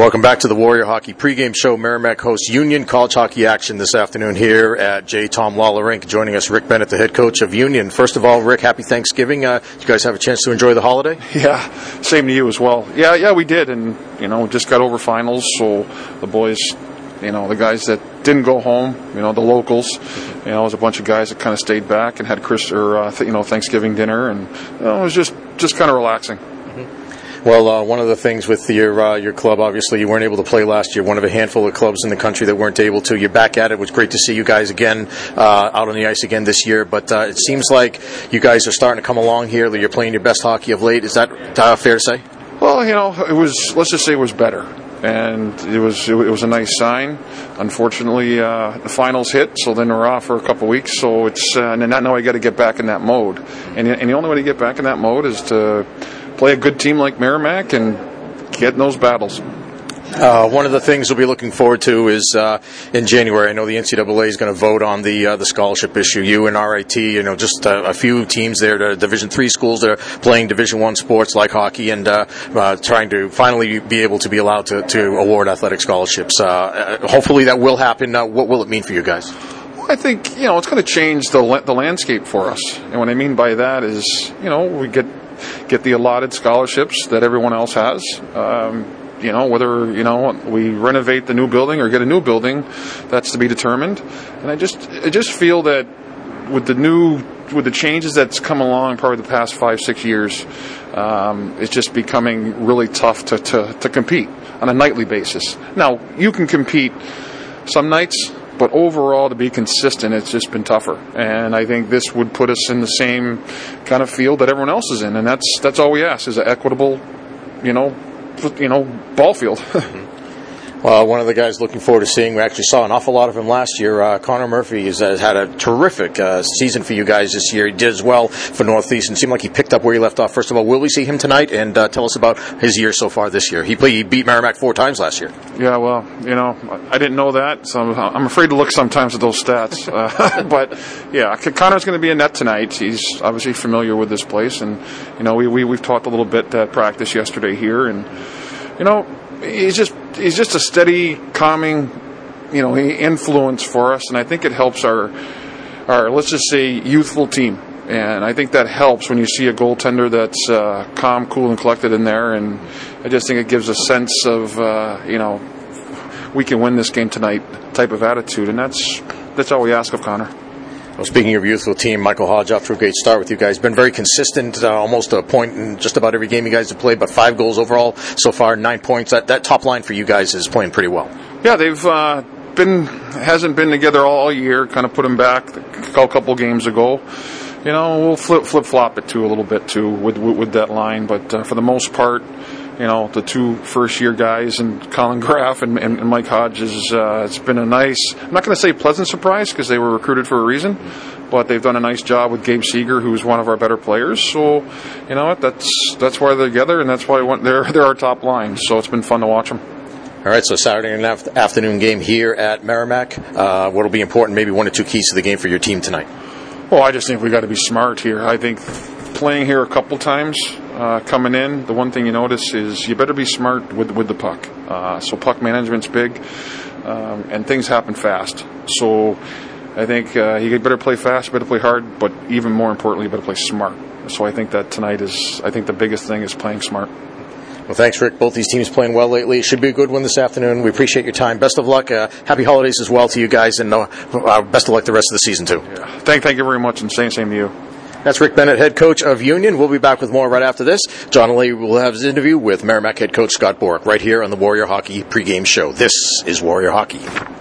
Welcome back to the Warrior Hockey pregame show. Merrimack hosts Union college hockey action this afternoon here at J. Thom Lawler Rink. Joining us, Rick Bennett, the head coach of Union. First of all, Rick, happy Thanksgiving. Uh, did you guys have a chance to enjoy the holiday? Yeah, same to you as well. Yeah, yeah, we did, and you know, just got over finals, so the boys, you know, the guys that didn't go home, you know, the locals, you know, it was a bunch of guys that kind of stayed back and had Chris or uh, th- you know Thanksgiving dinner, and you know, it was just just kind of relaxing. Well, uh, one of the things with your uh, your club, obviously, you weren't able to play last year. One of a handful of clubs in the country that weren't able to. You're back at it. It was great to see you guys again uh, out on the ice again this year. But uh, it seems like you guys are starting to come along here. You're playing your best hockey of late. Is that uh, fair to say? Well, you know, it was. Let's just say it was better, and it was it was a nice sign. Unfortunately, uh, the finals hit, so then we're off for a couple weeks. So it's uh, and now I got to get back in that mode, and and the only way to get back in that mode is to play a good team like Merrimack and get in those battles. Uh, one of the things we'll be looking forward to is uh, in January. I know the NCAA is going to vote on the uh, the scholarship issue. You and RIT, you know, just uh, a few teams there, the Division three schools that are playing Division one sports like hockey, and uh, uh, trying to finally be able to be allowed to, to award athletic scholarships. hopefully, that will happen. what will it mean for you guys? I think you know it's going to change the the landscape for us, and what I mean by that is you know we get get the allotted scholarships that everyone else has. Um, you know, whether, you know, we renovate the new building or get a new building, that's to be determined. And I just, I just feel that with the new, with the changes that's come along probably the past five, six years, um, it's just becoming really tough to, to, to compete on a nightly basis. Now, you can compete some nights, but overall to be consistent, it's just been tougher. And I think this would put us in the same kind of field that everyone else is in, and that's that's all we ask is an equitable, you know, you know, ball field. Mm-hmm. Well, one of the guys looking forward to seeing, we actually saw an awful lot of him last year. Uh, Connor Murphy has, has, had a terrific uh, season for you guys this year. He did as well for Northeast and seemed like he picked up where he left off. First of all, will we see him tonight? And uh, tell us about his year so far this year. He, played, he beat Merrimack four times last year. Yeah, well, you know, I didn't know that, so I'm afraid to look sometimes at those stats. Uh, but yeah, Connor's going to be in net tonight. He's obviously familiar with this place, and you know, we, we we've talked a little bit at practice yesterday here, and you know, he's just he's just a steady, calming, you know, influence for us, and I think it helps our our let's just say youthful team. And I think that helps when you see a goaltender that's uh, calm, cool, and collected in there. And I just think it gives a sense of, uh, you know, we can win this game tonight type of attitude. And that's that's all we ask of Connor. Well, speaking of youthful team, Michael Hodge off to a great start with you guys. Been very consistent, uh, almost a point in just about every game you guys have played, but five goals overall so far, nine points. That, that top line for you guys is playing pretty well. Yeah, they've uh, been hasn't been together all year. Kind of put them back a couple games ago. You know, we'll flip flip flop it too a little bit too with with, with that line, but uh, for the most part you know, the two first year guys and Collin Graf and, and, and Mike Hodges. Uh, it's been a nice, I'm not going to say pleasant surprise because they were recruited for a reason, but they've done a nice job with Gabe Seger, who's one of our better players. So, you know what, that's that's why they're together and that's why they're, they're our top line. So it's been fun to watch them. All right, so Saturday afternoon game here at Merrimack. Uh, what will be important? Maybe one or two keys to the game for your team tonight. Well, I just think we got to be smart here. I think playing here a couple times, uh, coming in, the one thing you notice is you better be smart with with the puck. Uh, so puck management's big, um, and things happen fast. So I think uh, you better play fast, you better play hard, but even more importantly, you better play smart. So I think that tonight is, I think the biggest thing is playing smart. Well, thanks, Rick. Both these teams playing well lately. It should be a good one this afternoon. We appreciate your time. Best of luck. Uh, happy holidays as well to you guys, and uh, uh, best of luck the rest of the season too. Yeah. Thank, thank you very much, and same, same to you. That's Rick Bennett, head coach of Union. We'll be back with more right after this. John Lee will have his interview with Merrimack head coach Scott Borek right here on the Warrior Hockey pregame show. This is Warrior Hockey.